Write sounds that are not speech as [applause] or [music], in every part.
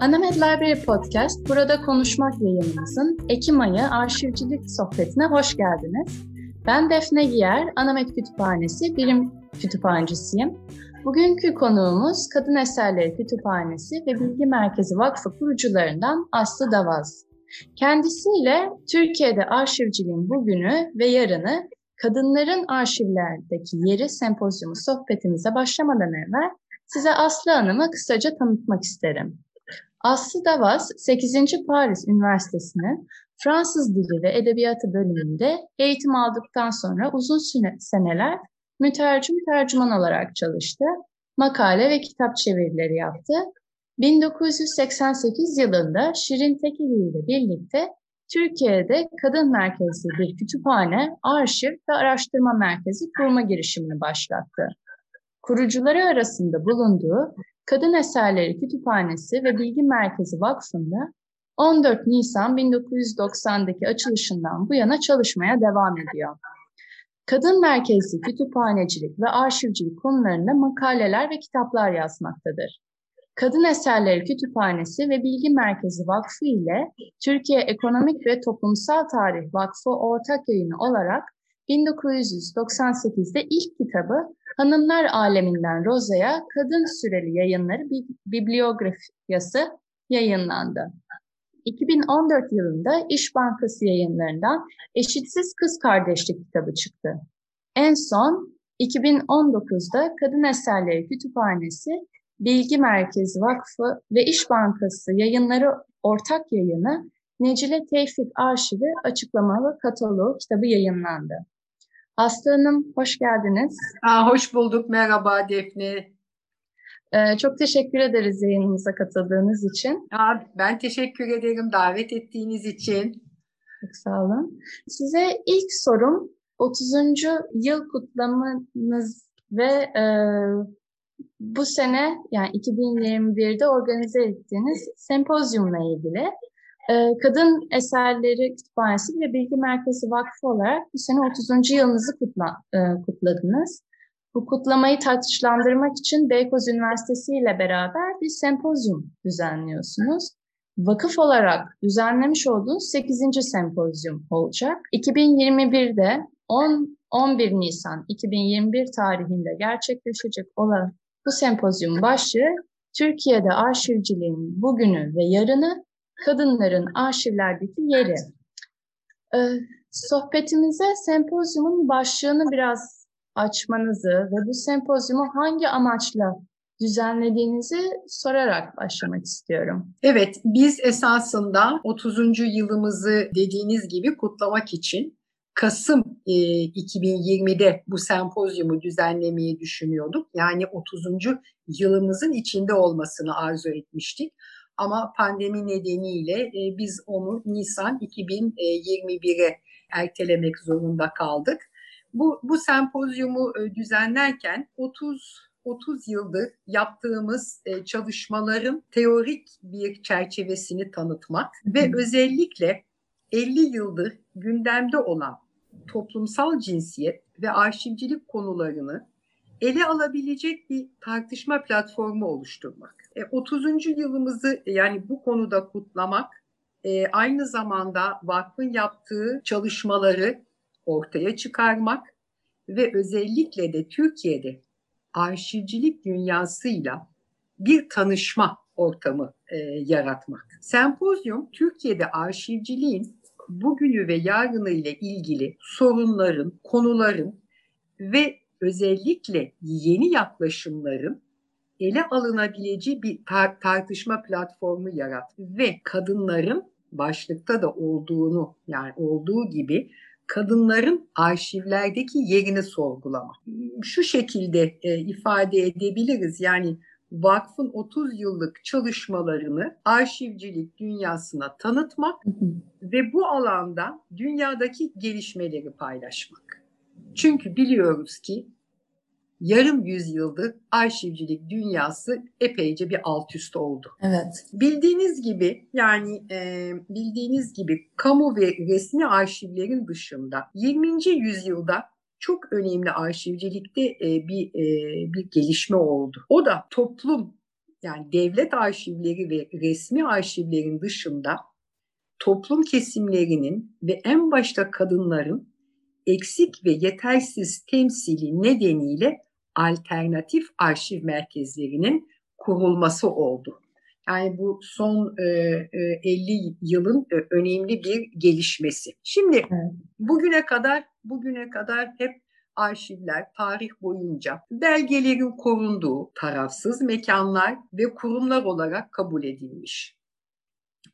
Anamed Library Podcast, Burada Konuşmak yayınımızın Ekim ayı arşivcilik sohbetine hoş geldiniz. Ben Defne Giyer, Anamed Kütüphanesi Bilim Kütüphanecisiyim. Bugünkü konuğumuz Kadın Eserleri Kütüphanesi ve Bilgi Merkezi Vakfı kurucularından Aslı Davaz. Kendisiyle Türkiye'de arşivciliğin bugünü ve yarını kadınların arşivlerdeki yeri sempozyumu sohbetimize başlamadan evvel size Aslı Hanım'ı kısaca tanıtmak isterim. Aslı Davas, 8. Paris Üniversitesi'nin Fransız Dili ve Edebiyatı bölümünde eğitim aldıktan sonra uzun seneler mütercim tercüman olarak çalıştı. Makale ve kitap çevirileri yaptı. 1988 yılında Şirin Tekili ile birlikte Türkiye'de kadın merkezli bir kütüphane, arşiv ve araştırma merkezi kurma girişimini başlattı. Kurucuları arasında bulunduğu Kadın Eserleri Kütüphanesi ve Bilgi Merkezi Vakfı'nda 14 Nisan 1990'daki açılışından bu yana çalışmaya devam ediyor. Kadın merkezli kütüphanecilik ve arşivcilik konularında makaleler ve kitaplar yazmaktadır. Kadın Eserleri Kütüphanesi ve Bilgi Merkezi Vakfı ile Türkiye Ekonomik ve Toplumsal Tarih Vakfı ortak yayını olarak 1998'de ilk kitabı Hanımlar Aleminden Roza'ya Kadın Süreli Yayınları bibliografyası yayınlandı. 2014 yılında İş Bankası yayınlarından Eşitsiz Kız Kardeşlik kitabı çıktı. En son 2019'da Kadın Eserleri Kütüphanesi, Bilgi Merkezi Vakfı ve İş Bankası yayınları ortak yayını Necile Tevfik Arşivi açıklamalı kataloğu kitabı yayınlandı. Aslı Hanım hoş geldiniz. Aa, hoş bulduk. Merhaba Defne. Ee, çok teşekkür ederiz yayınımıza katıldığınız için. Aa, ben teşekkür ederim davet ettiğiniz için. Çok sağ olun. Size ilk sorum 30. yıl kutlamanız ve e, bu sene yani 2021'de organize ettiğiniz sempozyumla ilgili. Ee, Kadın Eserleri Kütüphanesi ve Bilgi Merkezi Vakfı olarak bu sene 30. yılınızı kutla, e, kutladınız. Bu kutlamayı tartışlandırmak için Beykoz Üniversitesi ile beraber bir sempozyum düzenliyorsunuz. Vakıf olarak düzenlemiş olduğunuz 8. sempozyum olacak. 2021'de 10, 11 Nisan 2021 tarihinde gerçekleşecek olan bu sempozyum başlığı Türkiye'de arşivciliğin bugünü ve yarını kadınların arşivlerdeki yeri. Ee, sohbetimize sempozyumun başlığını biraz açmanızı ve bu sempozyumu hangi amaçla düzenlediğinizi sorarak başlamak istiyorum. Evet, biz esasında 30. yılımızı dediğiniz gibi kutlamak için Kasım e, 2020'de bu sempozyumu düzenlemeyi düşünüyorduk. Yani 30. yılımızın içinde olmasını arzu etmiştik. Ama pandemi nedeniyle e, biz onu Nisan 2021'e ertelemek zorunda kaldık. Bu, bu sempozyumu e, düzenlerken 30 30 yıldır yaptığımız e, çalışmaların teorik bir çerçevesini tanıtmak ve özellikle 50 yıldır gündemde olan toplumsal cinsiyet ve arşivcilik konularını ele alabilecek bir tartışma platformu oluşturmak. 30. E, yılımızı yani bu konuda kutlamak, e, aynı zamanda vakfın yaptığı çalışmaları ortaya çıkarmak ve özellikle de Türkiye'de arşivcilik dünyasıyla bir tanışma ortamı e, yaratmak. Sempozyum Türkiye'de arşivciliğin bugünü ve yarını ile ilgili sorunların, konuların ve özellikle yeni yaklaşımların ele alınabileceği bir tar- tartışma platformu yarat ve kadınların başlıkta da olduğunu yani olduğu gibi kadınların arşivlerdeki yerini sorgulama. Şu şekilde e, ifade edebiliriz yani vakfın 30 yıllık çalışmalarını arşivcilik dünyasına tanıtmak ve bu alanda dünyadaki gelişmeleri paylaşmak. Çünkü biliyoruz ki yarım yüzyıldır arşivcilik dünyası epeyce bir alt üst oldu. Evet. Bildiğiniz gibi yani e, bildiğiniz gibi kamu ve resmi arşivlerin dışında 20. yüzyılda çok önemli arşivcilikte e, bir e, bir gelişme oldu. O da toplum yani devlet arşivleri ve resmi arşivlerin dışında toplum kesimlerinin ve en başta kadınların eksik ve yetersiz temsili nedeniyle alternatif arşiv merkezlerinin kurulması oldu. Yani bu son e, e, 50 yılın e, önemli bir gelişmesi. Şimdi evet. bugüne kadar bugüne kadar hep arşivler tarih boyunca belgelerin korunduğu tarafsız mekanlar ve kurumlar olarak kabul edilmiş.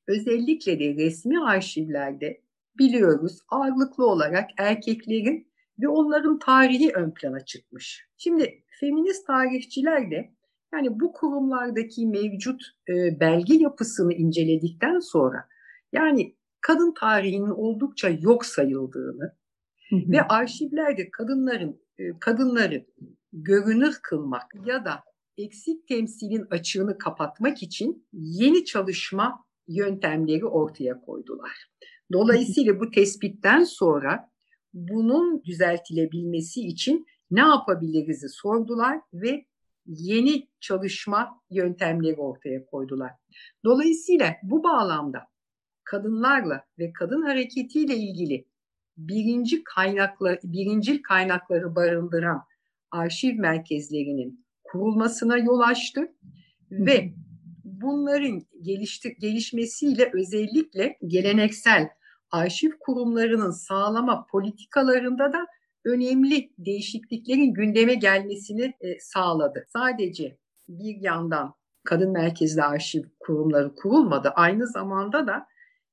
Özellikle de resmi arşivlerde biliyoruz ağırlıklı olarak erkeklerin ve onların tarihi ön plana çıkmış. Şimdi feminist tarihçiler de yani bu kurumlardaki mevcut e, belge yapısını inceledikten sonra yani kadın tarihinin oldukça yok sayıldığını ve arşivlerde kadınların e, kadınları görünür kılmak ya da eksik temsilin açığını kapatmak için yeni çalışma yöntemleri ortaya koydular. Dolayısıyla bu tespitten sonra bunun düzeltilebilmesi için ne yapabiliriz'i sordular ve yeni çalışma yöntemleri ortaya koydular. Dolayısıyla bu bağlamda kadınlarla ve kadın hareketiyle ilgili birinci kaynaklar, birincil kaynakları barındıran arşiv merkezlerinin kurulmasına yol açtı ve bunların gelişti, gelişmesiyle özellikle geleneksel arşiv kurumlarının sağlama politikalarında da önemli değişikliklerin gündeme gelmesini e, sağladı. Sadece bir yandan kadın merkezli arşiv kurumları kurulmadı. Aynı zamanda da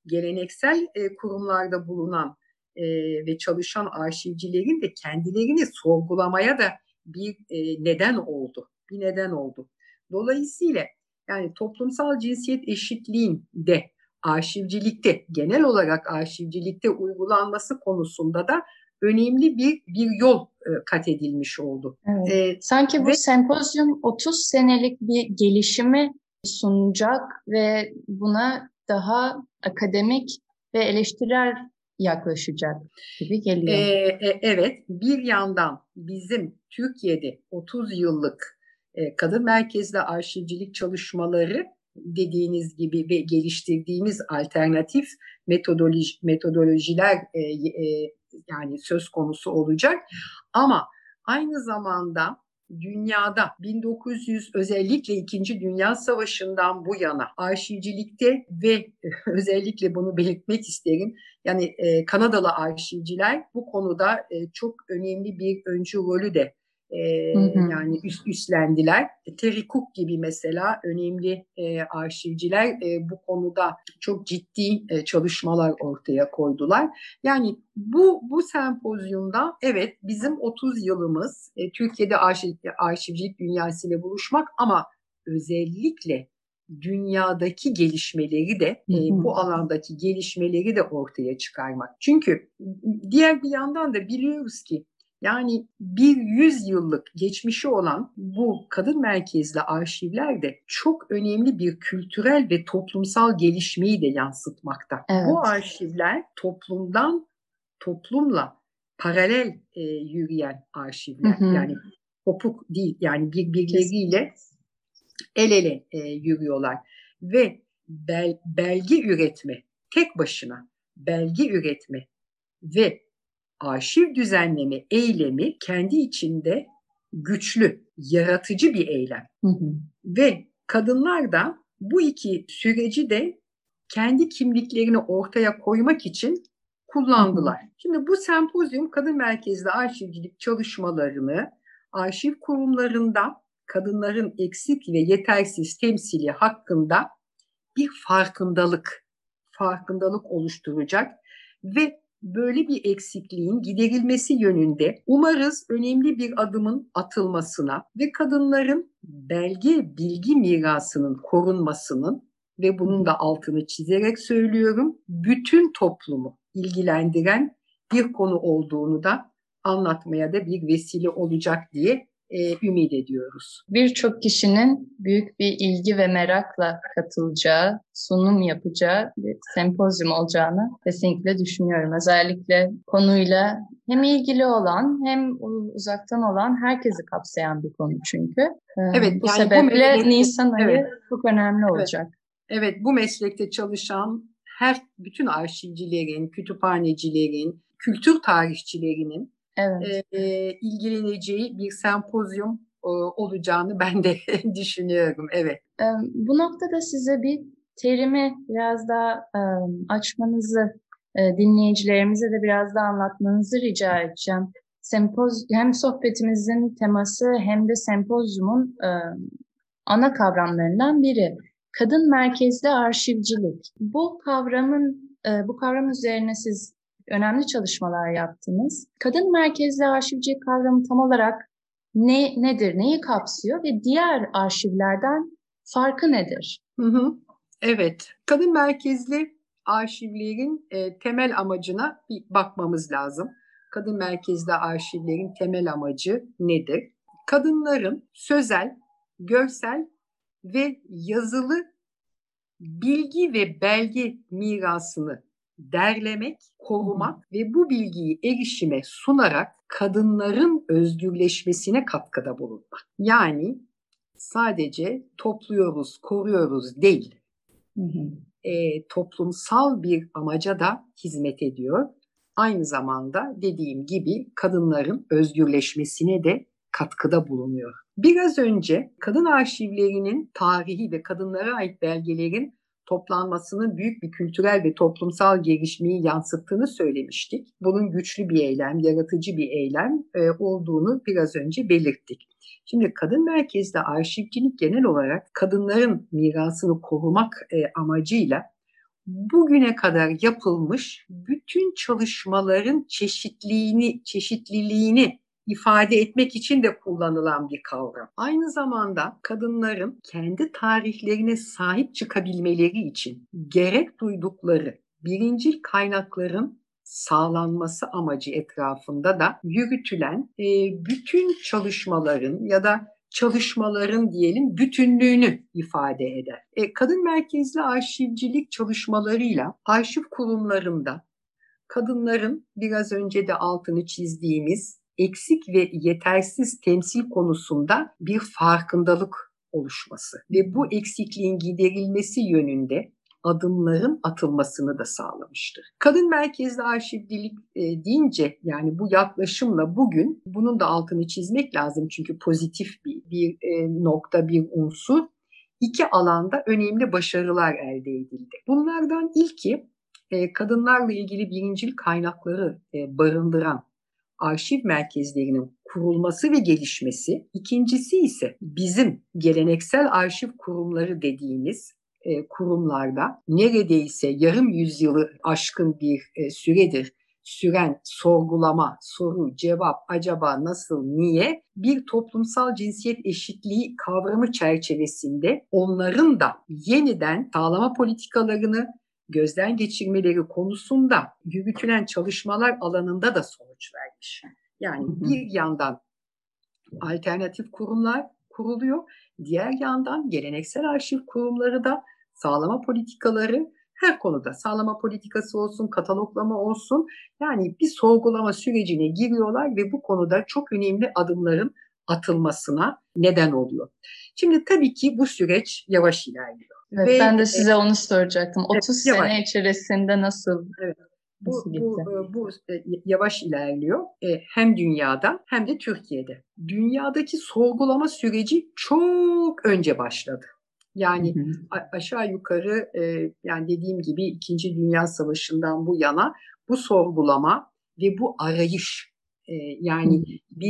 geleneksel e, kurumlarda bulunan e, ve çalışan arşivcilerin de kendilerini sorgulamaya da bir neden oldu. Bir neden oldu. Dolayısıyla yani toplumsal cinsiyet eşitliğin de arşivcilikte genel olarak arşivcilikte uygulanması konusunda da önemli bir bir yol e, kat edilmiş oldu. Evet. Ee, Sanki bu ve, sempozyum 30 senelik bir gelişimi sunacak ve buna daha akademik ve eleştirel yaklaşacak gibi geliyor. Ee, e, evet, bir yandan bizim Türkiye'de 30 yıllık e, kadın merkezli arşivcilik çalışmaları dediğiniz gibi ve geliştirdiğimiz alternatif metodoloji, metodolojiler e, e, yani söz konusu olacak. Ama aynı zamanda dünyada 1900 özellikle 2. Dünya Savaşı'ndan bu yana arşivcilikte ve [laughs] özellikle bunu belirtmek isterim. Yani e, Kanadalı arşivciler bu konuda e, çok önemli bir öncü rolü de e, yani üst, üstlendiler. Terry Cook gibi mesela önemli e, arşivciler e, bu konuda çok ciddi e, çalışmalar ortaya koydular. Yani bu bu sempozyumda evet bizim 30 yılımız e, Türkiye'de arşiv, arşivcilik dünyasıyla buluşmak ama özellikle dünyadaki gelişmeleri de e, bu alandaki gelişmeleri de ortaya çıkarmak. Çünkü diğer bir yandan da biliyoruz ki yani bir yüzyıllık geçmişi olan bu kadın merkezli arşivler de çok önemli bir kültürel ve toplumsal gelişmeyi de yansıtmakta. Evet. Bu arşivler toplumdan toplumla paralel e, yürüyen arşivler. Hı hı. Yani kopuk değil yani birbirleriyle el ele e, yürüyorlar ve bel, belge üretme tek başına belge üretme ve arşiv düzenleme eylemi kendi içinde güçlü, yaratıcı bir eylem. Hı hı. Ve kadınlar da bu iki süreci de kendi kimliklerini ortaya koymak için kullandılar. Hı hı. Şimdi bu sempozyum kadın merkezli arşivcilik çalışmalarını arşiv kurumlarında kadınların eksik ve yetersiz temsili hakkında bir farkındalık farkındalık oluşturacak ve böyle bir eksikliğin giderilmesi yönünde umarız önemli bir adımın atılmasına ve kadınların belge bilgi mirasının korunmasının ve bunun da altını çizerek söylüyorum bütün toplumu ilgilendiren bir konu olduğunu da anlatmaya da bir vesile olacak diye e, ümit ediyoruz. Birçok kişinin büyük bir ilgi ve merakla katılacağı, sunum yapacağı bir sempozyum olacağını kesinlikle düşünüyorum. Özellikle konuyla hem ilgili olan hem uzaktan olan herkesi kapsayan bir konu çünkü. Ee, evet, bu yani sebeple bu Nisan ayı evet, çok önemli olacak. Evet, evet, bu meslekte çalışan her bütün arşivcilerin, kütüphanecilerin, kültür tarihçilerinin evet. e, ilgileneceği bir sempozyum e, olacağını [laughs] ben de [laughs] düşünüyorum. Evet. E, bu noktada size bir terimi biraz daha e, açmanızı, e, dinleyicilerimize de biraz daha anlatmanızı rica edeceğim. Sempoz, hem sohbetimizin teması hem de sempozyumun e, ana kavramlarından biri. Kadın merkezli arşivcilik. Bu kavramın bu kavram üzerine siz önemli çalışmalar yaptınız. Kadın merkezli arşivcilik kavramı tam olarak ne nedir, neyi kapsıyor ve diğer arşivlerden farkı nedir? Hı hı. Evet, kadın merkezli arşivlerin e, temel amacına bir bakmamız lazım. Kadın merkezli arşivlerin temel amacı nedir? Kadınların sözel, görsel ve yazılı bilgi ve belge mirasını derlemek, korumak ve bu bilgiyi erişime sunarak kadınların özgürleşmesine katkıda bulunmak. Yani sadece topluyoruz, koruyoruz değil. Hı hı. E, toplumsal bir amaca da hizmet ediyor. Aynı zamanda dediğim gibi kadınların özgürleşmesine de katkıda bulunuyor. Biraz önce kadın arşivlerinin tarihi ve kadınlara ait belgelerin toplanmasının büyük bir kültürel ve toplumsal gelişmeyi yansıttığını söylemiştik. Bunun güçlü bir eylem, yaratıcı bir eylem e, olduğunu biraz önce belirttik. Şimdi kadın merkezli arşivcilik genel olarak kadınların mirasını korumak e, amacıyla bugüne kadar yapılmış bütün çalışmaların çeşitliğini, çeşitliliğini ifade etmek için de kullanılan bir kavram. Aynı zamanda kadınların kendi tarihlerine sahip çıkabilmeleri için gerek duydukları birincil kaynakların sağlanması amacı etrafında da yürütülen e, bütün çalışmaların ya da çalışmaların diyelim bütünlüğünü ifade eder. E, kadın merkezli arşivcilik çalışmalarıyla arşiv kurumlarında kadınların biraz önce de altını çizdiğimiz eksik ve yetersiz temsil konusunda bir farkındalık oluşması ve bu eksikliğin giderilmesi yönünde adımların atılmasını da sağlamıştır. Kadın merkezli arşivcilik e, deyince yani bu yaklaşımla bugün bunun da altını çizmek lazım çünkü pozitif bir, bir e, nokta, bir unsur. iki alanda önemli başarılar elde edildi. Bunlardan ilki e, kadınlarla ilgili birincil kaynakları e, barındıran arşiv merkezlerinin kurulması ve gelişmesi. İkincisi ise bizim geleneksel arşiv kurumları dediğimiz e, kurumlarda neredeyse yarım yüzyılı aşkın bir e, süredir süren sorgulama, soru, cevap, acaba, nasıl, niye bir toplumsal cinsiyet eşitliği kavramı çerçevesinde onların da yeniden sağlama politikalarını gözden geçirmeleri konusunda yürütülen çalışmalar alanında da sonuç vermiş. Yani bir yandan alternatif kurumlar kuruluyor, diğer yandan geleneksel arşiv kurumları da sağlama politikaları her konuda sağlama politikası olsun, kataloglama olsun yani bir sorgulama sürecine giriyorlar ve bu konuda çok önemli adımların atılmasına neden oluyor. Şimdi tabii ki bu süreç yavaş ilerliyor. Evet, Ve, ben de size e, onu soracaktım. 30 evet, sene içerisinde nasıl? Evet. Bu, bu, e, bu e, yavaş ilerliyor hem dünyada hem de Türkiye'de. Dünyadaki sorgulama süreci çok önce başladı. Yani hı hı. aşağı yukarı yani dediğim gibi İkinci Dünya Savaşı'ndan bu yana bu sorgulama ve bu arayış yani hı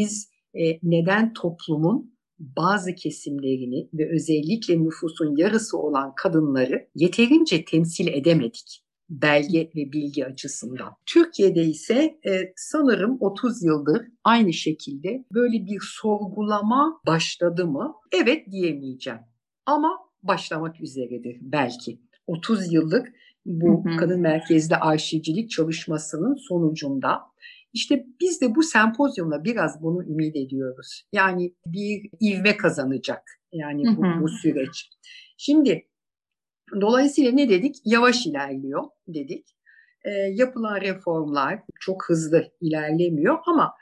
biz neden toplumun bazı kesimlerini ve özellikle nüfusun yarısı olan kadınları yeterince temsil edemedik belge ve bilgi açısından. Türkiye'de ise e, sanırım 30 yıldır aynı şekilde böyle bir sorgulama başladı mı? Evet diyemeyeceğim. Ama başlamak üzeredir belki. 30 yıllık bu hı hı. kadın merkezli arşivcilik çalışmasının sonucunda İşte biz de bu sempozyumla biraz bunu ümit ediyoruz. Yani bir ivme kazanacak yani bu, bu süreç. Şimdi dolayısıyla ne dedik? Yavaş ilerliyor dedik. E, yapılan reformlar çok hızlı ilerlemiyor ama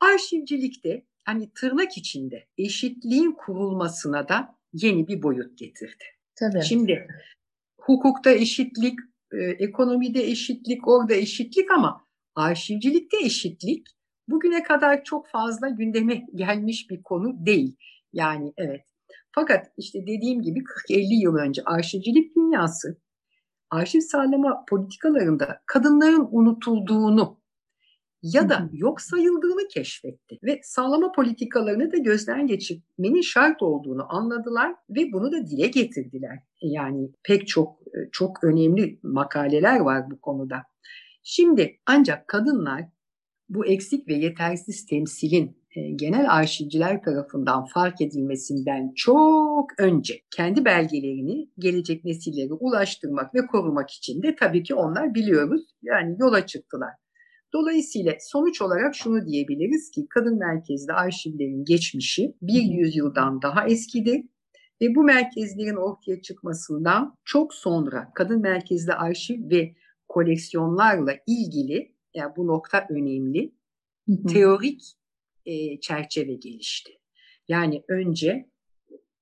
arşivcilikte hani tırnak içinde eşitliğin kurulmasına da yeni bir boyut getirdi. Tabii. Şimdi hukukta eşitlik, e, ekonomide eşitlik, orada eşitlik ama arşivcilikte eşitlik bugüne kadar çok fazla gündeme gelmiş bir konu değil. Yani evet. Fakat işte dediğim gibi 40-50 yıl önce arşivcilik dünyası arşiv sağlama politikalarında kadınların unutulduğunu ya da yok sayıldığını keşfetti ve sağlama politikalarını da gözden geçirmenin şart olduğunu anladılar ve bunu da dile getirdiler. Yani pek çok çok önemli makaleler var bu konuda. Şimdi ancak kadınlar bu eksik ve yetersiz temsilin e, genel arşivciler tarafından fark edilmesinden çok önce kendi belgelerini gelecek nesillere ulaştırmak ve korumak için de tabii ki onlar biliyoruz yani yola çıktılar. Dolayısıyla sonuç olarak şunu diyebiliriz ki kadın merkezli arşivlerin geçmişi bir yüzyıldan daha eskidir ve bu merkezlerin ortaya çıkmasından çok sonra kadın merkezli arşiv ve koleksiyonlarla ilgili yani bu nokta önemli teorik e, çerçeve gelişti. Yani önce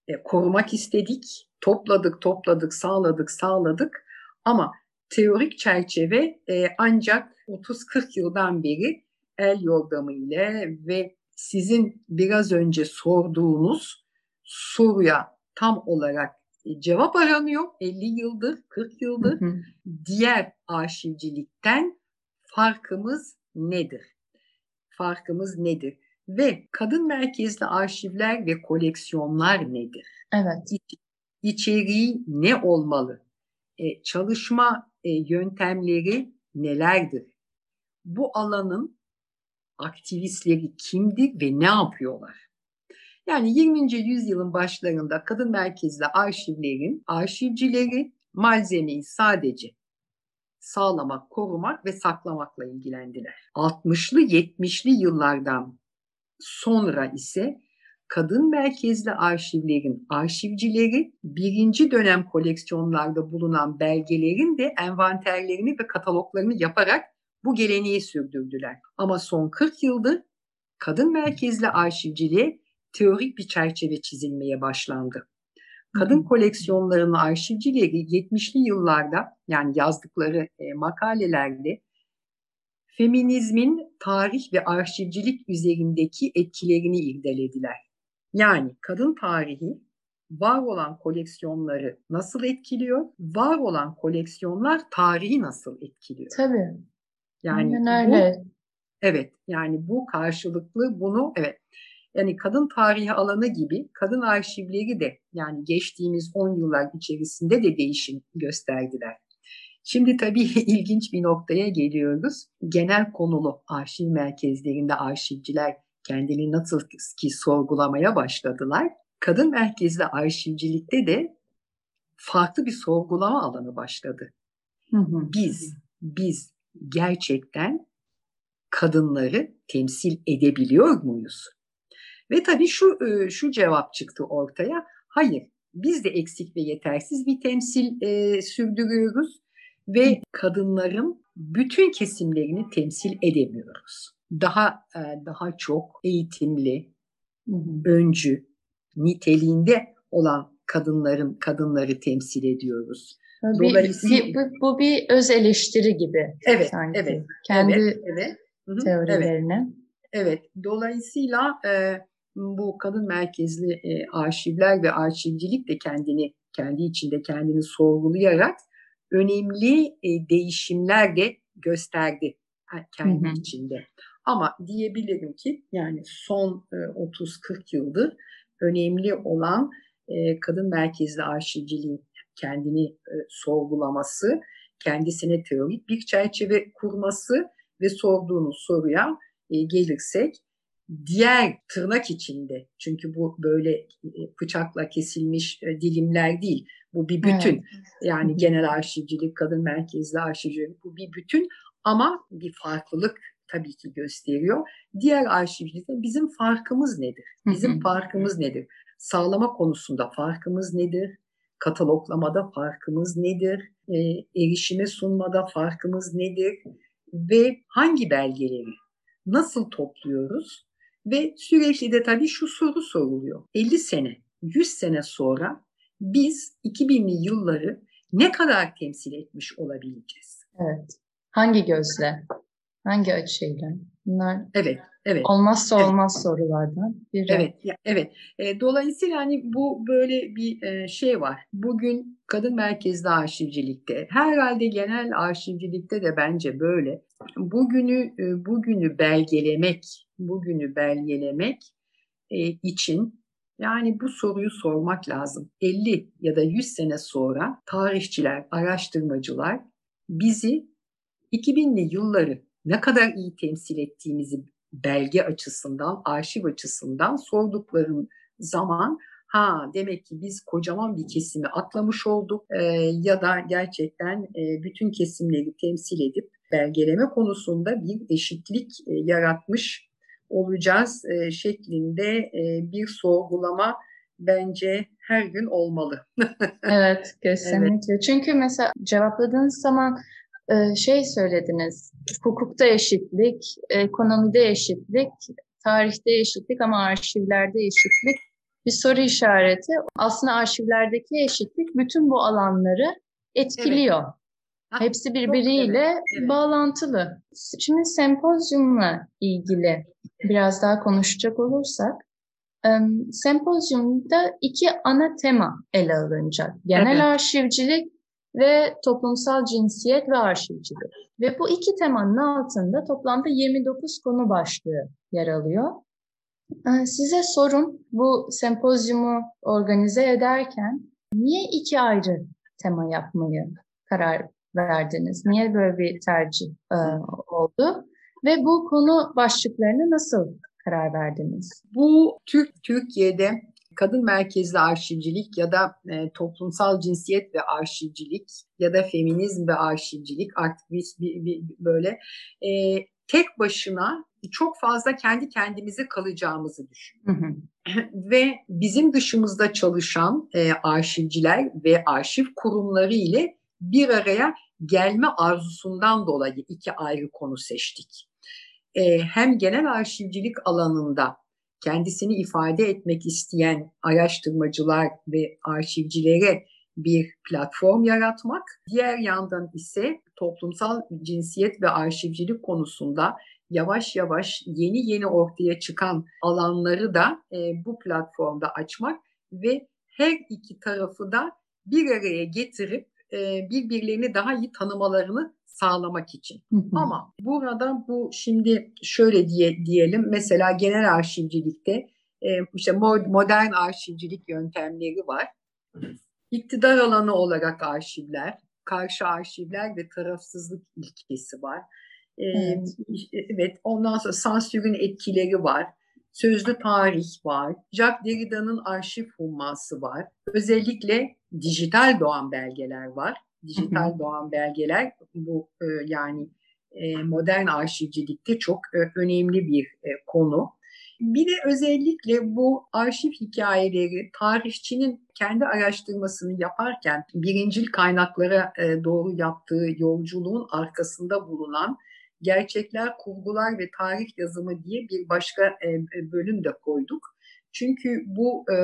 e, korumak istedik, topladık, topladık, sağladık, sağladık ama teorik çerçeve e, ancak 30-40 yıldan beri el yordamı ile ve sizin biraz önce sorduğunuz soruya tam olarak cevap aranıyor 50 yıldır, 40 yıldır. Hı hı. Diğer arşivcilikten farkımız nedir? Farkımız nedir? Ve kadın merkezli arşivler ve koleksiyonlar nedir? Evet. İç, içeriği ne olmalı? Ee, çalışma e, yöntemleri nelerdir? Bu alanın aktivistleri kimdir ve ne yapıyorlar? Yani 20. yüzyılın başlarında kadın merkezli arşivlerin arşivcileri malzemeyi sadece sağlamak, korumak ve saklamakla ilgilendiler. 60'lı 70'li yıllardan sonra ise kadın merkezli arşivlerin arşivcileri birinci dönem koleksiyonlarda bulunan belgelerin de envanterlerini ve kataloglarını yaparak bu geleneği sürdürdüler. Ama son 40 yıldır kadın merkezli arşivciliğe teorik bir çerçeve çizilmeye başlandı. Kadın koleksiyonlarının arşivcileri 70'li yıllarda yani yazdıkları e, makalelerde feminizmin tarih ve arşivcilik üzerindeki etkilerini irdelediler. Yani kadın tarihi var olan koleksiyonları nasıl etkiliyor? Var olan koleksiyonlar tarihi nasıl etkiliyor? Tabii. Yani Aynen öyle. Bu, evet yani bu karşılıklı bunu evet yani kadın tarihi alanı gibi kadın arşivleri de yani geçtiğimiz 10 yıllar içerisinde de değişim gösterdiler. Şimdi tabii [laughs] ilginç bir noktaya geliyoruz. Genel konulu arşiv merkezlerinde arşivciler kendini nasıl ki sorgulamaya başladılar. Kadın merkezli arşivcilikte de farklı bir sorgulama alanı başladı. Hı hı. Biz, biz gerçekten kadınları temsil edebiliyor muyuz? Ve tabii şu e, şu cevap çıktı ortaya. Hayır, biz de eksik ve yetersiz bir temsil e, sürdürüyoruz ve kadınların bütün kesimlerini temsil edemiyoruz. Daha e, daha çok eğitimli, öncü, niteliğinde olan kadınların kadınları temsil ediyoruz. Dolayısıyla bir, bu, bu bir öz eleştiri gibi. Evet, sanki. evet. Kendi evet, evet. teorilerine. Evet. evet. Dolayısıyla e, bu kadın merkezli e, arşivler ve arşivcilik de kendini kendi içinde kendini sorgulayarak önemli e, değişimler de gösterdi kendi hı hı. içinde. Ama diyebilirim ki yani son e, 30-40 yıldır önemli olan e, kadın merkezli arşivciliğin kendini e, sorgulaması, kendisine teorik bir çerçeve kurması ve sorduğunuz soruya e, gelirsek diğer tırnak içinde çünkü bu böyle e, bıçakla kesilmiş e, dilimler değil. Bu bir bütün. Evet. Yani genel arşivcilik, kadın merkezli arşivcilik bu bir bütün ama bir farklılık tabii ki gösteriyor. Diğer arşivcilikte bizim farkımız nedir? Bizim farkımız nedir? Sağlama konusunda farkımız nedir? Kataloglamada farkımız nedir? E, erişime sunmada farkımız nedir? Ve hangi belgeleri nasıl topluyoruz? Ve sürekli de tabii şu soru soruluyor. 50 sene, 100 sene sonra biz 2000'li yılları ne kadar temsil etmiş olabileceğiz? Evet. Hangi gözle? Hangi açıyla? Bunlar evet, evet. olmazsa evet. olmaz sorulardan biri. Evet, evet. E, dolayısıyla hani bu böyle bir e, şey var. Bugün kadın merkezli arşivcilikte, herhalde genel arşivcilikte de bence böyle. Bugünü e, bugünü belgelemek, bugünü belgelemek e, için yani bu soruyu sormak lazım. 50 ya da 100 sene sonra tarihçiler, araştırmacılar bizi 2000'li yılları ne kadar iyi temsil ettiğimizi belge açısından, arşiv açısından sorduklarım zaman ha demek ki biz kocaman bir kesimi atlamış olduk e, ya da gerçekten e, bütün kesimleri temsil edip belgeleme konusunda bir eşitlik e, yaratmış olacağız e, şeklinde e, bir sorgulama bence her gün olmalı. [laughs] evet, kesinlikle. Evet. Çünkü mesela cevapladığınız zaman e, şey söylediniz, hukukta eşitlik, ekonomide eşitlik, tarihte eşitlik ama arşivlerde eşitlik bir soru işareti. Aslında arşivlerdeki eşitlik bütün bu alanları etkiliyor. Evet. Hepsi birbiriyle evet. bağlantılı. Şimdi sempozyumla ilgili biraz daha konuşacak olursak, sempozyumda iki ana tema ele alınacak. Genel evet. arşivcilik ve toplumsal cinsiyet ve arşivcilik. Ve bu iki temanın altında toplamda 29 konu başlığı yer alıyor. Size sorun bu sempozyumu organize ederken niye iki ayrı tema yapmayı karar verdiniz? Niye böyle bir tercih e, oldu? Ve bu konu başlıklarını nasıl karar verdiniz? Bu Türk Türkiye'de kadın merkezli arşivcilik ya da e, toplumsal cinsiyet ve arşivcilik ya da feminizm ve arşivcilik artık biz bir, bir, böyle e, tek başına çok fazla kendi kendimize kalacağımızı düşünüyorum. [laughs] ve bizim dışımızda çalışan e, arşivciler ve arşiv kurumları ile bir araya gelme arzusundan dolayı iki ayrı konu seçtik. E, hem genel arşivcilik alanında kendisini ifade etmek isteyen araştırmacılar ve arşivcilere bir platform yaratmak. Diğer yandan ise toplumsal cinsiyet ve arşivcilik konusunda yavaş yavaş yeni yeni ortaya çıkan alanları da e, bu platformda açmak ve her iki tarafı da bir araya getirip e, birbirlerini daha iyi tanımalarını sağlamak için. Hı hı. Ama burada bu şimdi şöyle diye diyelim mesela genel arşivcilikte e, işte modern arşivcilik yöntemleri var. İktidar alanı olarak arşivler, karşı arşivler ve tarafsızlık ilkesi var. E, evet. evet, ondan sonra sansürün etkileri var. Sözlü tarih var. Jacques Derrida'nın arşiv humması var. Özellikle dijital doğan belgeler var. Dijital doğan belgeler bu e, yani e, modern arşivcilikte çok e, önemli bir e, konu. Bir de özellikle bu arşiv hikayeleri tarihçinin kendi araştırmasını yaparken birincil kaynaklara e, doğru yaptığı yolculuğun arkasında bulunan gerçekler, kurgular ve tarih yazımı diye bir başka e, e, bölüm de koyduk. Çünkü bu e,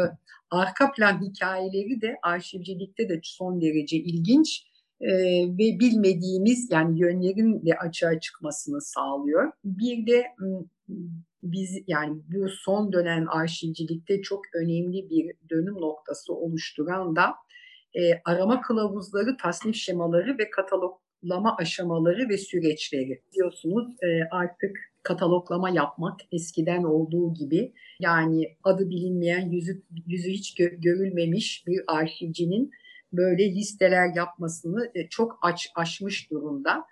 arka plan hikayeleri de arşivcilikte de son derece ilginç e, ve bilmediğimiz yani yönlerin de açığa çıkmasını sağlıyor. Bir de biz yani bu son dönem arşivcilikte çok önemli bir dönüm noktası oluşturan da e, arama kılavuzları, tasnif şemaları ve kataloglama aşamaları ve süreçleri. Diyorsunuz e, artık kataloglama yapmak eskiden olduğu gibi yani adı bilinmeyen, yüzü, yüzü hiç gö- görülmemiş bir arşivcinin böyle listeler yapmasını e, çok aç, aşmış durumda.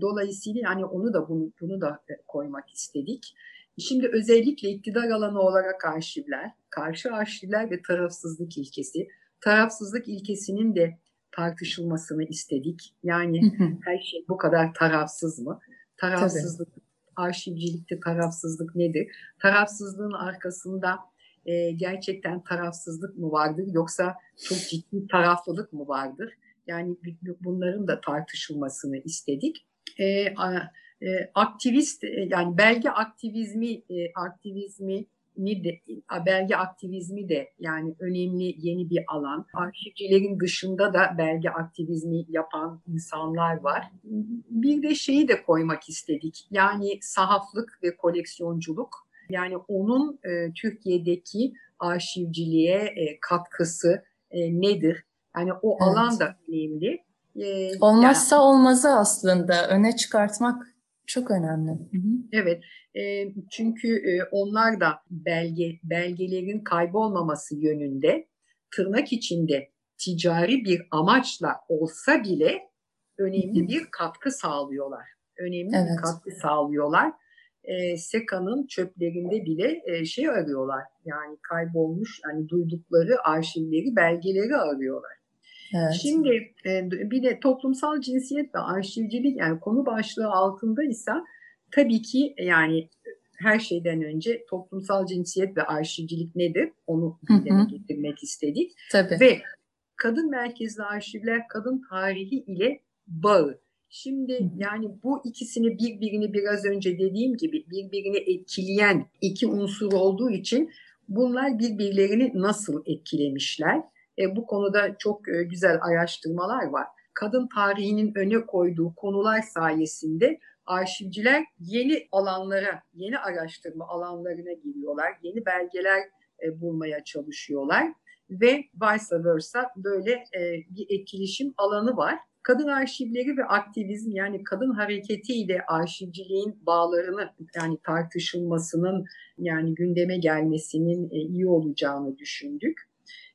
Dolayısıyla yani onu da bunu, bunu da e, koymak istedik. Şimdi özellikle iktidar alanı olarak arşivler, karşı arşivler ve tarafsızlık ilkesi. Tarafsızlık ilkesinin de tartışılmasını istedik. Yani her şey bu kadar tarafsız mı? Tarafsızlık arşivcilikte tarafsızlık nedir? Tarafsızlığın arkasında e, gerçekten tarafsızlık mı vardır yoksa çok ciddi taraflılık mı vardır? Yani bunların da tartışılmasını istedik. E, a, e, aktivist e, yani belge aktivizmi e, aktivizmi de, belge aktivizmi de yani önemli yeni bir alan. Arşivcilerin dışında da belge aktivizmi yapan insanlar var. Bir de şeyi de koymak istedik. Yani sahaflık ve koleksiyonculuk. Yani onun e, Türkiye'deki arşivciliğe e, katkısı e, nedir? Yani o evet. alan da önemli. E, Olmazsa yani, olmazı aslında öne çıkartmak çok önemli. Hı hı. Evet. E, çünkü e, onlar da belge belgelerin kaybolmaması yönünde tırnak içinde ticari bir amaçla olsa bile önemli bir katkı sağlıyorlar. Önemli evet. bir katkı sağlıyorlar. E, SEKA'nın çöplerinde bile e, şey arıyorlar. Yani kaybolmuş yani duydukları arşivleri, belgeleri arıyorlar. Evet. Şimdi e, bir de toplumsal cinsiyet ve arşivcilik yani konu başlığı altında ise tabii ki yani her şeyden önce toplumsal cinsiyet ve arşivcilik nedir? Onu gündeme getirmek istedik. Tabii. Ve kadın merkezli arşivler kadın tarihi ile bağı. Şimdi yani bu ikisini birbirini biraz önce dediğim gibi birbirini etkileyen iki unsur olduğu için bunlar birbirlerini nasıl etkilemişler? E, bu konuda çok e, güzel araştırmalar var. Kadın tarihinin öne koyduğu konular sayesinde arşivciler yeni alanlara, yeni araştırma alanlarına giriyorlar. Yeni belgeler e, bulmaya çalışıyorlar ve vice versa böyle e, bir etkileşim alanı var. Kadın arşivleri ve aktivizm yani kadın hareketiyle arşivciliğin bağlarını yani tartışılmasının yani gündeme gelmesinin e, iyi olacağını düşündük.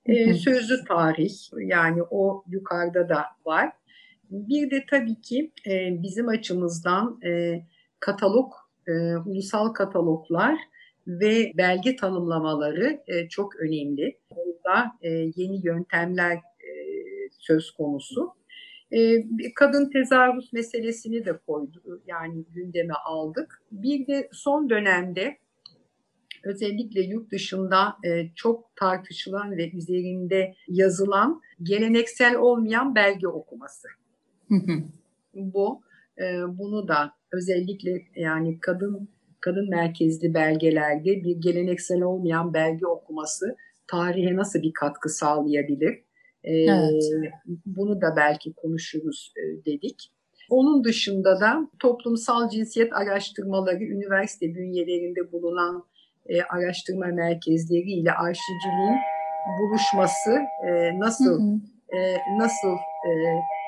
E, sözlü tarih yani o yukarıda da var. Bir de tabii ki e, bizim açımızdan e, katalog, e, ulusal kataloglar ve belge tanımlamaları e, çok önemli. Burada e, yeni yöntemler e, söz konusu. E, kadın tezahürüs meselesini de koydu, yani gündeme aldık. Bir de son dönemde özellikle yurt dışında e, çok tartışılan ve üzerinde yazılan geleneksel olmayan belge okuması. Bu e, bunu da özellikle yani kadın kadın merkezli belgelerde bir geleneksel olmayan belge okuması tarihe nasıl bir katkı sağlayabilir? E, evet. Bunu da belki konuşuruz e, dedik. Onun dışında da toplumsal cinsiyet araştırmaları üniversite bünyelerinde bulunan e, araştırma merkezleriyle arşivciliğin buluşması e, nasıl hı hı. E, nasıl e,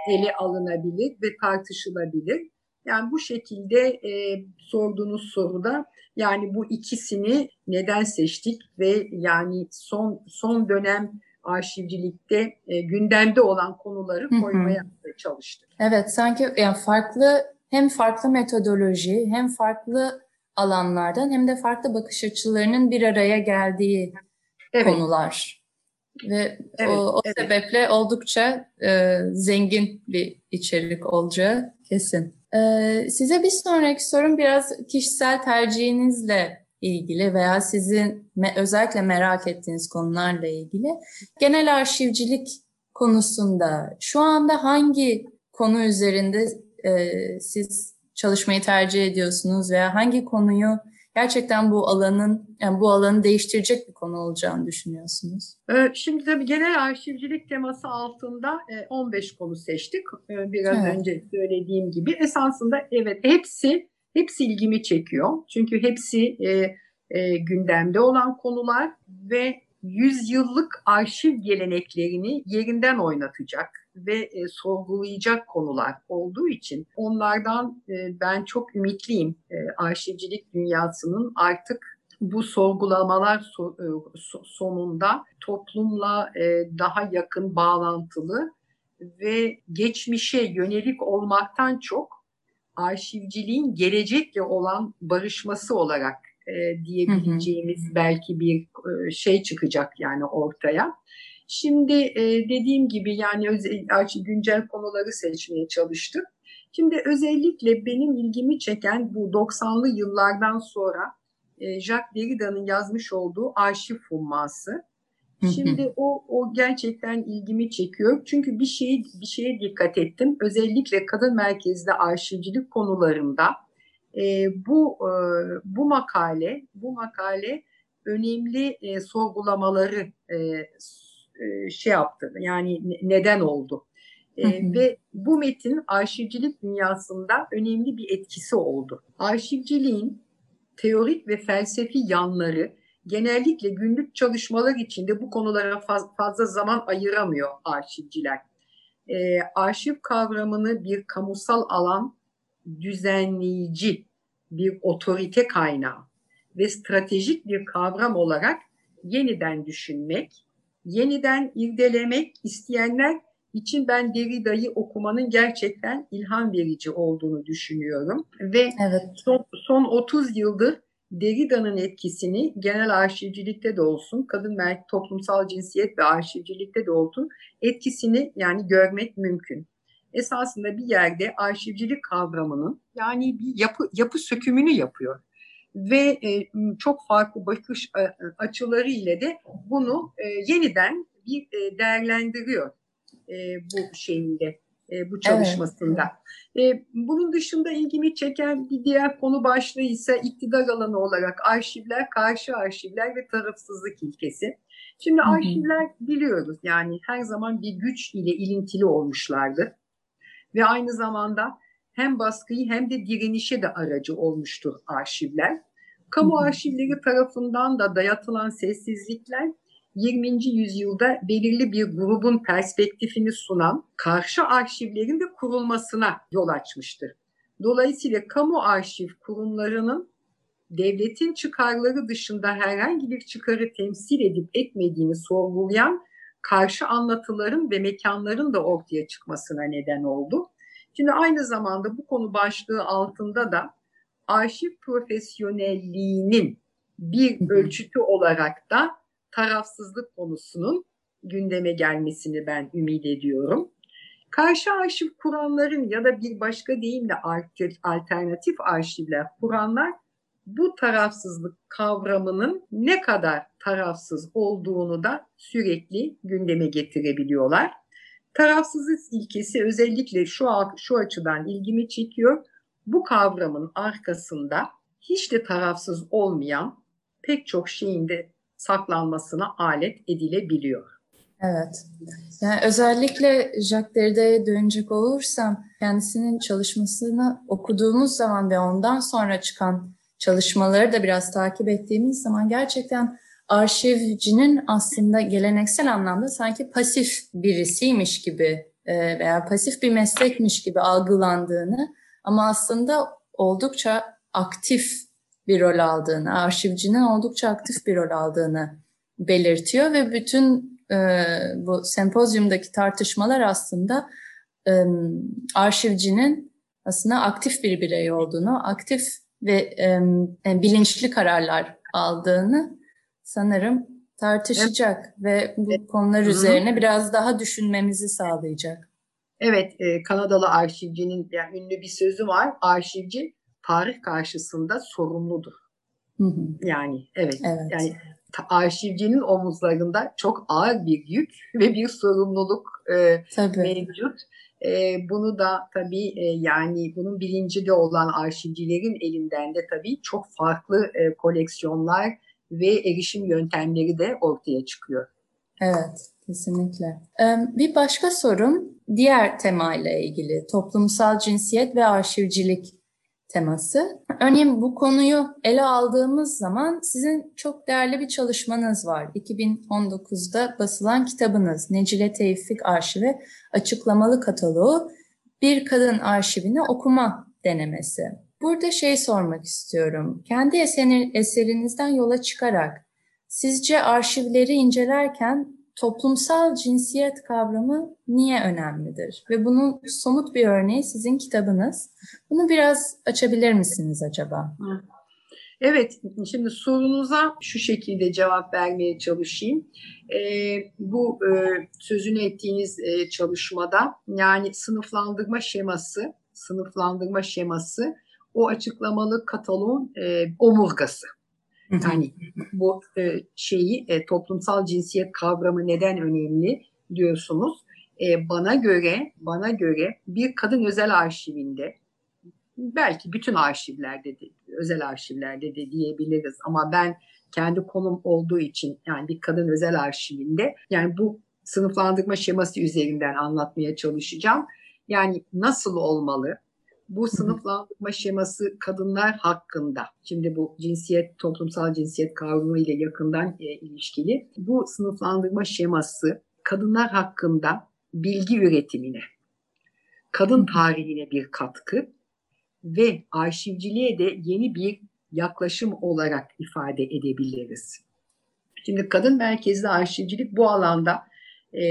ele alınabilir ve tartışılabilir. Yani bu şekilde e, sorduğunuz soruda yani bu ikisini neden seçtik ve yani son son dönem arşivcilikte e, gündemde olan konuları koymaya hı hı. çalıştık. Evet sanki yani farklı hem farklı metodoloji hem farklı alanlardan hem de farklı bakış açılarının bir araya geldiği evet. konular. Ve evet, o, o evet. sebeple oldukça e, zengin bir içerik olacağı kesin. E, size bir sonraki sorum biraz kişisel tercihinizle ilgili veya sizin me özellikle merak ettiğiniz konularla ilgili. Genel arşivcilik konusunda şu anda hangi konu üzerinde e, siz çalışmayı tercih ediyorsunuz veya hangi konuyu gerçekten bu alanın yani bu alanı değiştirecek bir konu olacağını düşünüyorsunuz? Ee, şimdi tabii genel arşivcilik teması altında 15 e, konu seçtik. Ee, biraz evet. önce söylediğim gibi esasında evet hepsi hepsi ilgimi çekiyor. Çünkü hepsi e, e, gündemde olan konular ve yüzyıllık arşiv geleneklerini yerinden oynatacak ve e, sorgulayacak konular olduğu için onlardan e, ben çok ümitliyim. E, arşivcilik dünyasının artık bu sorgulamalar so, e, sonunda toplumla e, daha yakın bağlantılı ve geçmişe yönelik olmaktan çok arşivciliğin gelecekle olan barışması olarak e, diyebileceğimiz hı hı. belki bir e, şey çıkacak yani ortaya. Şimdi e, dediğim gibi yani özel, güncel konuları seçmeye çalıştık. Şimdi özellikle benim ilgimi çeken bu 90'lı yıllardan sonra e, Jacques Derrida'nın yazmış olduğu arşiv humması. Şimdi o o gerçekten ilgimi çekiyor. Çünkü bir şey bir şeye dikkat ettim. Özellikle kadın merkezli arşivcilik konularında e, bu e, bu makale bu makale önemli e, sorgulamaları e, e, şey yaptı. Yani neden oldu? E, ve bu metin arşivcilik dünyasında önemli bir etkisi oldu. Arşivciliğin teorik ve felsefi yanları genellikle günlük çalışmalar içinde bu konulara faz, fazla zaman ayıramıyor arşivciler. E, arşiv kavramını bir kamusal alan düzenleyici bir otorite kaynağı ve stratejik bir kavram olarak yeniden düşünmek, yeniden irdelemek isteyenler için ben Derrida'yı okumanın gerçekten ilham verici olduğunu düşünüyorum. Ve evet. son, son 30 yıldır Derrida'nın etkisini genel arşivcilikte de olsun, kadın toplumsal cinsiyet ve arşivcilikte de olsun etkisini yani görmek mümkün. Esasında bir yerde arşivcilik kavramının yani bir yapı, yapı sökümünü yapıyor. Ve e, çok farklı bakış e, açıları ile de bunu e, yeniden bir e, değerlendiriyor e, bu şeyinde e, bu çalışmasında. Evet. E, bunun dışında ilgimi çeken bir diğer konu başlığı ise iktidar alanı olarak arşivler, karşı arşivler ve tarafsızlık ilkesi. Şimdi hı hı. arşivler biliyoruz yani her zaman bir güç ile ilintili olmuşlardı ve aynı zamanda hem baskıyı hem de direnişe de aracı olmuştur arşivler. Kamu arşivleri tarafından da dayatılan sessizlikler 20. yüzyılda belirli bir grubun perspektifini sunan karşı arşivlerin de kurulmasına yol açmıştır. Dolayısıyla kamu arşiv kurumlarının devletin çıkarları dışında herhangi bir çıkarı temsil edip etmediğini sorgulayan karşı anlatıların ve mekanların da ortaya çıkmasına neden oldu. Şimdi aynı zamanda bu konu başlığı altında da arşiv profesyonelliğinin bir ölçütü olarak da tarafsızlık konusunun gündeme gelmesini ben ümit ediyorum. Karşı arşiv kuranların ya da bir başka deyimle alternatif arşivler kuranlar bu tarafsızlık kavramının ne kadar tarafsız olduğunu da sürekli gündeme getirebiliyorlar. Tarafsızlık ilkesi özellikle şu, şu açıdan ilgimi çekiyor. Bu kavramın arkasında hiç de tarafsız olmayan pek çok şeyin de saklanmasına alet edilebiliyor. Evet. Yani özellikle Jacques Derrida'ya dönecek olursam kendisinin çalışmasını okuduğumuz zaman ve ondan sonra çıkan çalışmaları da biraz takip ettiğimiz zaman gerçekten arşivcinin aslında geleneksel anlamda sanki pasif birisiymiş gibi e, veya pasif bir meslekmiş gibi algılandığını ama aslında oldukça aktif bir rol aldığını, arşivcinin oldukça aktif bir rol aldığını belirtiyor ve bütün e, bu sempozyumdaki tartışmalar aslında e, arşivcinin aslında aktif bir birey olduğunu, aktif ve e, bilinçli kararlar aldığını sanırım tartışacak evet. ve bu evet. konular üzerine biraz daha düşünmemizi sağlayacak. Evet, e, Kanadalı arşivcinin yani ünlü bir sözü var. Arşivci tarih karşısında sorumludur. Hı hı. Yani evet, evet. yani arşivcinin omuzlarında çok ağır bir yük ve bir sorumluluk e, mevcut. E, bunu da tabii e, yani bunun bilincinde olan arşivcilerin elinden de tabii çok farklı e, koleksiyonlar ve erişim yöntemleri de ortaya çıkıyor. Evet, kesinlikle. Bir başka sorum diğer temayla ilgili toplumsal cinsiyet ve arşivcilik teması. Örneğin bu konuyu ele aldığımız zaman sizin çok değerli bir çalışmanız var. 2019'da basılan kitabınız Necile Tevfik Arşivi Açıklamalı Kataloğu Bir Kadın Arşivini Okuma Denemesi. Burada şey sormak istiyorum. Kendi eserinizden yola çıkarak sizce arşivleri incelerken toplumsal cinsiyet kavramı niye önemlidir? Ve bunun somut bir örneği sizin kitabınız. Bunu biraz açabilir misiniz acaba? Evet, şimdi sorunuza şu şekilde cevap vermeye çalışayım. E, bu e, sözünü ettiğiniz e, çalışmada yani sınıflandırma şeması sınıflandırma şeması o açıklamalı kataloğun e, omurgası. Yani bu e, şeyi e, toplumsal cinsiyet kavramı neden önemli diyorsunuz. E, bana göre bana göre bir kadın özel arşivinde belki bütün arşivlerde de, özel arşivlerde de diyebiliriz ama ben kendi konum olduğu için yani bir kadın özel arşivinde yani bu sınıflandırma şeması üzerinden anlatmaya çalışacağım. Yani nasıl olmalı? Bu sınıflandırma şeması kadınlar hakkında, şimdi bu cinsiyet, toplumsal cinsiyet kavramı ile yakından e, ilişkili. Bu sınıflandırma şeması kadınlar hakkında bilgi üretimine, kadın tarihine bir katkı ve arşivciliğe de yeni bir yaklaşım olarak ifade edebiliriz. Şimdi kadın merkezli arşivcilik bu alanda e,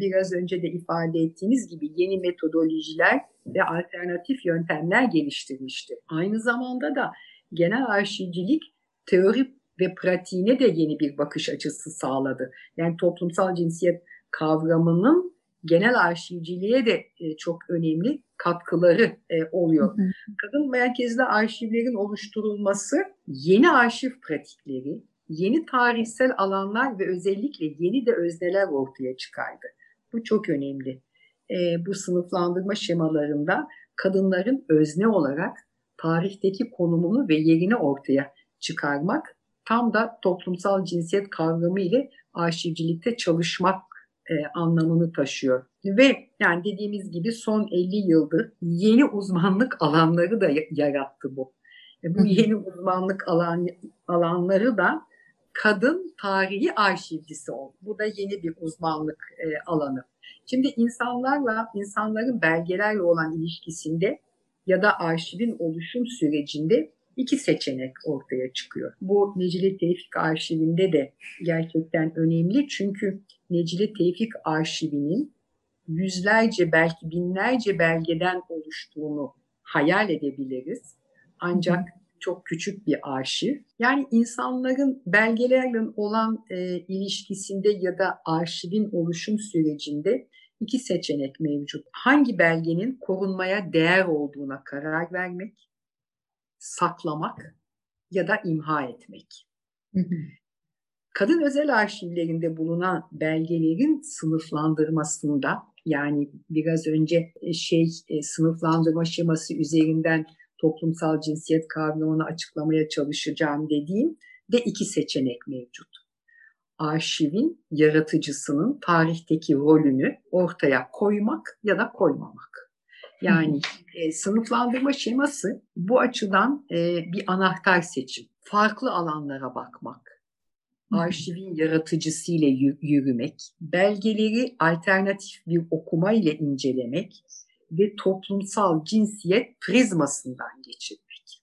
biraz önce de ifade ettiğiniz gibi yeni metodolojiler ve alternatif yöntemler geliştirmiştir. Aynı zamanda da genel arşivcilik teori ve pratiğine de yeni bir bakış açısı sağladı. Yani toplumsal cinsiyet kavramının genel arşivciliğe de e, çok önemli katkıları e, oluyor. Hı hı. Kadın merkezli arşivlerin oluşturulması yeni arşiv pratikleri, yeni tarihsel alanlar ve özellikle yeni de özneler ortaya çıkardı. Bu çok önemli. E, bu sınıflandırma şemalarında kadınların özne olarak tarihteki konumunu ve yerini ortaya çıkarmak tam da toplumsal cinsiyet kavramı ile arşivcilikte çalışmak e, anlamını taşıyor. Ve yani dediğimiz gibi son 50 yıldır yeni uzmanlık alanları da yarattı bu. E, bu yeni uzmanlık alan, alanları da kadın tarihi arşivcisi oldu. Bu da yeni bir uzmanlık e, alanı. Şimdi insanlarla, insanların belgelerle olan ilişkisinde ya da arşivin oluşum sürecinde iki seçenek ortaya çıkıyor. Bu Necile Tevfik arşivinde de gerçekten önemli çünkü Necile Tevfik arşivinin yüzlerce belki binlerce belgeden oluştuğunu hayal edebiliriz. Ancak çok küçük bir arşiv. Yani insanların belgelerle olan e, ilişkisinde ya da arşivin oluşum sürecinde iki seçenek mevcut. Hangi belgenin korunmaya değer olduğuna karar vermek, saklamak ya da imha etmek. Kadın özel arşivlerinde bulunan belgelerin sınıflandırmasında yani biraz önce şey e, sınıflandırma şeması üzerinden toplumsal cinsiyet kavramını açıklamaya çalışacağım dediğim de iki seçenek mevcut. Arşivin yaratıcısının tarihteki rolünü ortaya koymak ya da koymamak. Yani e, sınıflandırma şeması bu açıdan e, bir anahtar seçim. Farklı alanlara bakmak, arşivin yaratıcısıyla yürümek, belgeleri alternatif bir okuma ile incelemek ve toplumsal cinsiyet prizmasından geçirmek.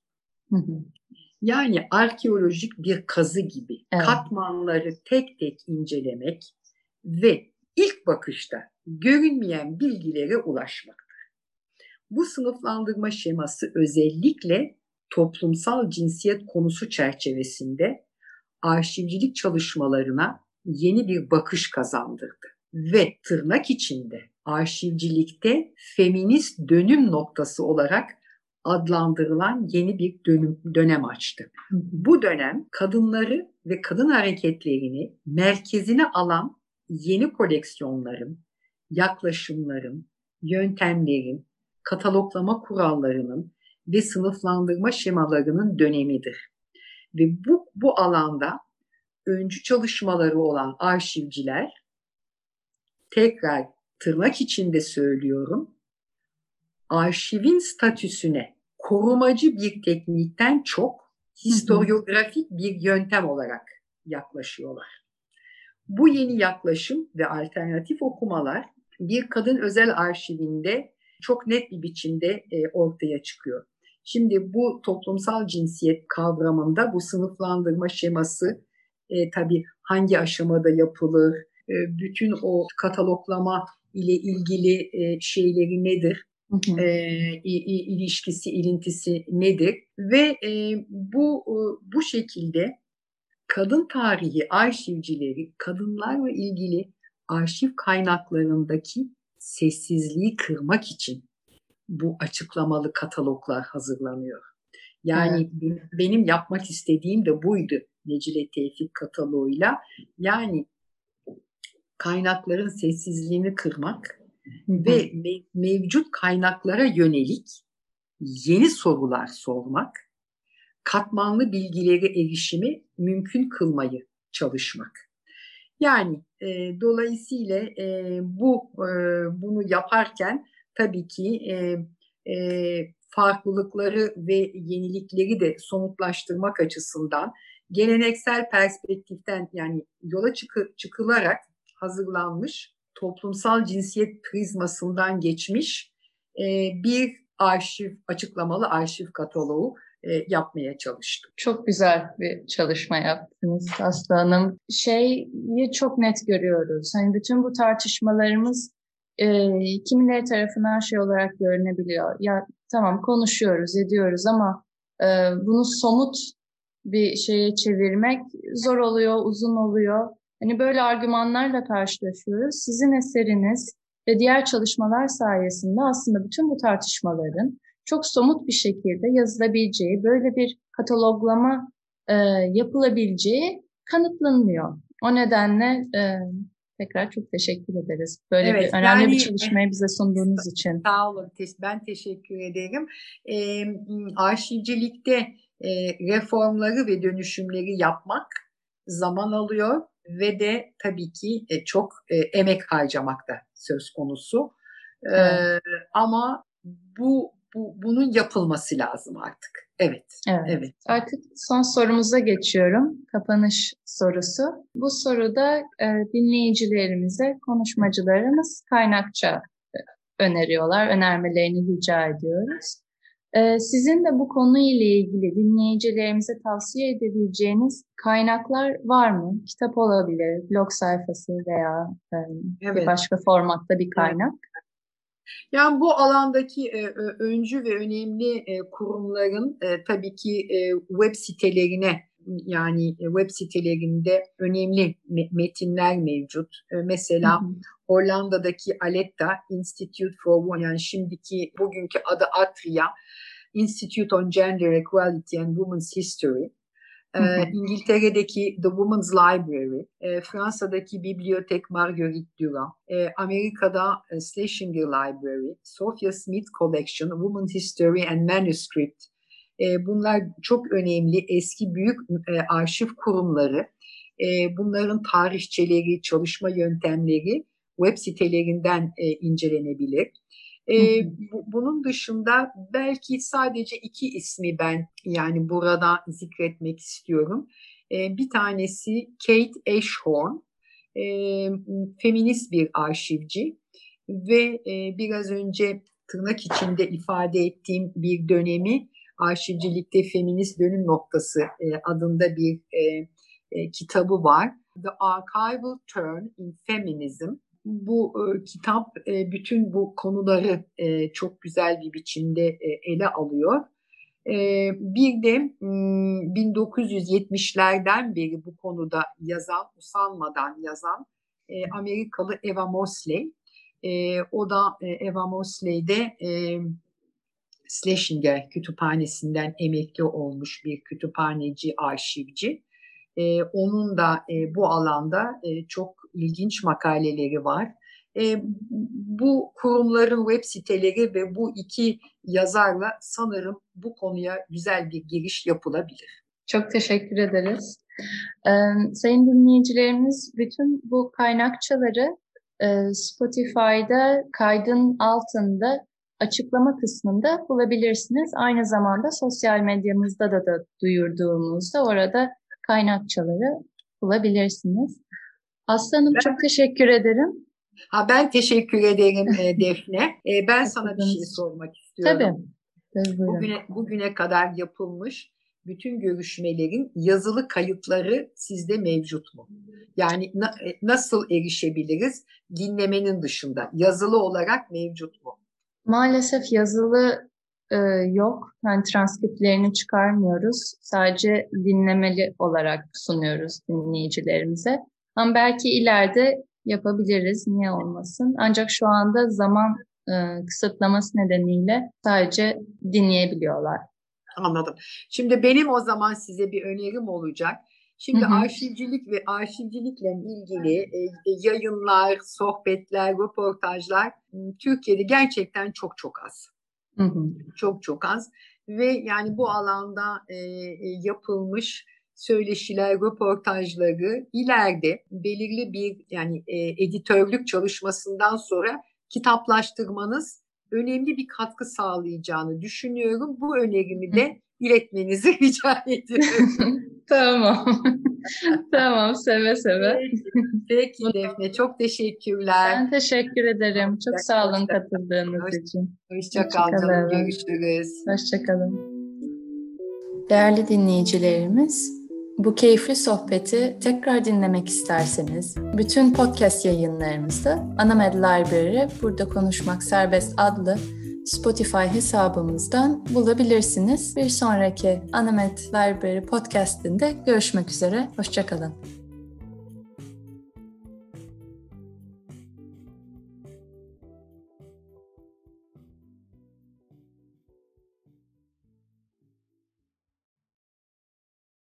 Yani arkeolojik bir kazı gibi evet. katmanları tek tek incelemek ve ilk bakışta görünmeyen bilgilere ulaşmak. Bu sınıflandırma şeması özellikle toplumsal cinsiyet konusu çerçevesinde arşivcilik çalışmalarına yeni bir bakış kazandırdı ve tırnak içinde arşivcilikte feminist dönüm noktası olarak adlandırılan yeni bir dönüm, dönem açtı. Bu dönem kadınları ve kadın hareketlerini merkezine alan yeni koleksiyonların, yaklaşımların, yöntemlerin, kataloglama kurallarının ve sınıflandırma şemalarının dönemidir. Ve bu, bu alanda öncü çalışmaları olan arşivciler tekrar tırnak içinde söylüyorum arşivin statüsüne korumacı bir teknikten çok historiografik bir yöntem olarak yaklaşıyorlar. Bu yeni yaklaşım ve alternatif okumalar bir kadın özel arşivinde çok net bir biçimde e, ortaya çıkıyor. Şimdi bu toplumsal cinsiyet kavramında bu sınıflandırma şeması e, tabii hangi aşamada yapılır, e, bütün o kataloglama ile ilgili e, şeyleri nedir, Hı hı. E, ilişkisi, ilintisi nedir ve e, bu e, bu şekilde kadın tarihi arşivcileri kadınlarla ilgili arşiv kaynaklarındaki sessizliği kırmak için bu açıklamalı kataloglar hazırlanıyor. Yani evet. benim yapmak istediğim de buydu Necile Tevfik kataloğuyla. Yani kaynakların sessizliğini kırmak ve mevcut kaynaklara yönelik yeni sorular sormak, katmanlı bilgileri erişimi mümkün kılmayı çalışmak. Yani e, dolayısıyla e, bu e, bunu yaparken tabii ki e, e, farklılıkları ve yenilikleri de somutlaştırmak açısından geleneksel perspektiften yani yola çıkı, çıkılarak hazırlanmış toplumsal cinsiyet prizmasından geçmiş e, bir arşiv, açıklamalı arşiv kataloğu e, yapmaya çalıştım. Çok güzel bir çalışma yaptınız Aslı Hanım. Şeyi çok net görüyoruz. Hani bütün bu tartışmalarımız e, kimileri tarafından şey olarak görünebiliyor. Ya tamam konuşuyoruz, ediyoruz ama e, bunu somut bir şeye çevirmek zor oluyor, uzun oluyor. Hani böyle argümanlarla karşılaşıyoruz. Sizin eseriniz ve diğer çalışmalar sayesinde aslında bütün bu tartışmaların çok somut bir şekilde yazılabileceği, böyle bir kataloglama e, yapılabileceği kanıtlanıyor. O nedenle e, tekrar çok teşekkür ederiz. Böyle evet, bir önemli yani, bir çalışmayı bize sunduğunuz için. Sağ olun. Ben teşekkür ederim. E, arşivcilikte e, reformları ve dönüşümleri yapmak zaman alıyor ve de tabii ki e, çok e, emek harcamak da söz konusu. E, evet. Ama bu, bu bunun yapılması lazım artık. Evet, evet. Evet. Artık son sorumuza geçiyorum. Kapanış sorusu. Bu soruda e, dinleyicilerimize konuşmacılarımız kaynakça öneriyorlar. Önermelerini rica ediyoruz. Ee, sizin de bu konuyla ilgili dinleyicilerimize tavsiye edebileceğiniz kaynaklar var mı? Kitap olabilir, blog sayfası veya e, evet. bir başka formatta bir kaynak. Yani bu alandaki e, öncü ve önemli e, kurumların e, tabii ki e, web sitelerine yani e, web sitelerinde önemli metinler mevcut. E, mesela hı hı. Hollanda'daki Aletta Institute for yani şimdiki bugünkü adı Atria Institute on Gender Equality and Women's History. Hı hı. İngiltere'deki The Women's Library, Fransa'daki Bibliotek Marguerite Durand, Amerika'da Schlesinger Library, Sophia Smith Collection, Women's History and Manuscript e, bunlar çok önemli eski büyük e, arşiv kurumları. E, bunların tarihçeleri, çalışma yöntemleri web sitelerinden e, incelenebilir. E, bu, bunun dışında belki sadece iki ismi ben yani burada zikretmek istiyorum. E, bir tanesi Kate Ashorn, e, feminist bir arşivci ve e, biraz önce tırnak içinde ifade ettiğim bir dönemi arşivcilikte feminist dönüm noktası e, adında bir e, e, kitabı var. The Archival Turn in Feminism. Bu e, kitap e, bütün bu konuları e, çok güzel bir biçimde e, ele alıyor. E, bir de 1970'lerden beri bu konuda yazan, usanmadan yazan e, Amerikalı Eva Mosley. E, o da e, Eva Mosley'de e, Schlesinger kütüphanesinden emekli olmuş bir kütüphaneci, arşivci. E, onun da e, bu alanda e, çok ilginç makaleleri var. E, bu kurumların web siteleri ve bu iki yazarla sanırım bu konuya güzel bir giriş yapılabilir. Çok teşekkür ederiz. Ee, sayın dinleyicilerimiz bütün bu kaynakçaları e, Spotify'da kaydın altında açıklama kısmında bulabilirsiniz. Aynı zamanda sosyal medyamızda da, da duyurduğumuzda orada kaynakçaları bulabilirsiniz. Aslanım ben, çok teşekkür ederim. Ha, ben teşekkür ederim e, [laughs] Defne. E, ben sana bir şey sormak istiyorum. Tabii. Bugüne, bugüne kadar yapılmış bütün görüşmelerin yazılı kayıtları sizde mevcut mu? Yani na, e, nasıl erişebiliriz dinlemenin dışında? Yazılı olarak mevcut mu? Maalesef yazılı e, yok. Yani transkriptlerini çıkarmıyoruz. Sadece dinlemeli olarak sunuyoruz dinleyicilerimize. Ama belki ileride yapabiliriz. Niye olmasın? Ancak şu anda zaman e, kısıtlaması nedeniyle sadece dinleyebiliyorlar. Anladım. Şimdi benim o zaman size bir önerim olacak. Şimdi hı hı. arşivcilik ve arşivcilikle ilgili e, yayınlar, sohbetler, röportajlar Türkiye'de gerçekten çok çok az. Hı hı. Çok çok az ve yani bu alanda e, e, yapılmış söyleşiler, röportajları ileride belirli bir yani e, editörlük çalışmasından sonra kitaplaştırmanız önemli bir katkı sağlayacağını düşünüyorum. Bu önerimi de iletmenizi [laughs] rica ediyorum. [laughs] tamam. [laughs] tamam seve seve. Peki, Defne çok teşekkürler. Ben teşekkür ederim. Çok hoşça, sağ olun katıldığınız hoşça, için. Hoşçakalın. Görüşürüz. Hoşçakalın. Değerli dinleyicilerimiz, bu keyifli sohbeti tekrar dinlemek isterseniz bütün podcast yayınlarımızı Anamed Library Burada Konuşmak Serbest adlı Spotify hesabımızdan bulabilirsiniz. Bir sonraki Anamed Library podcastinde görüşmek üzere. Hoşçakalın.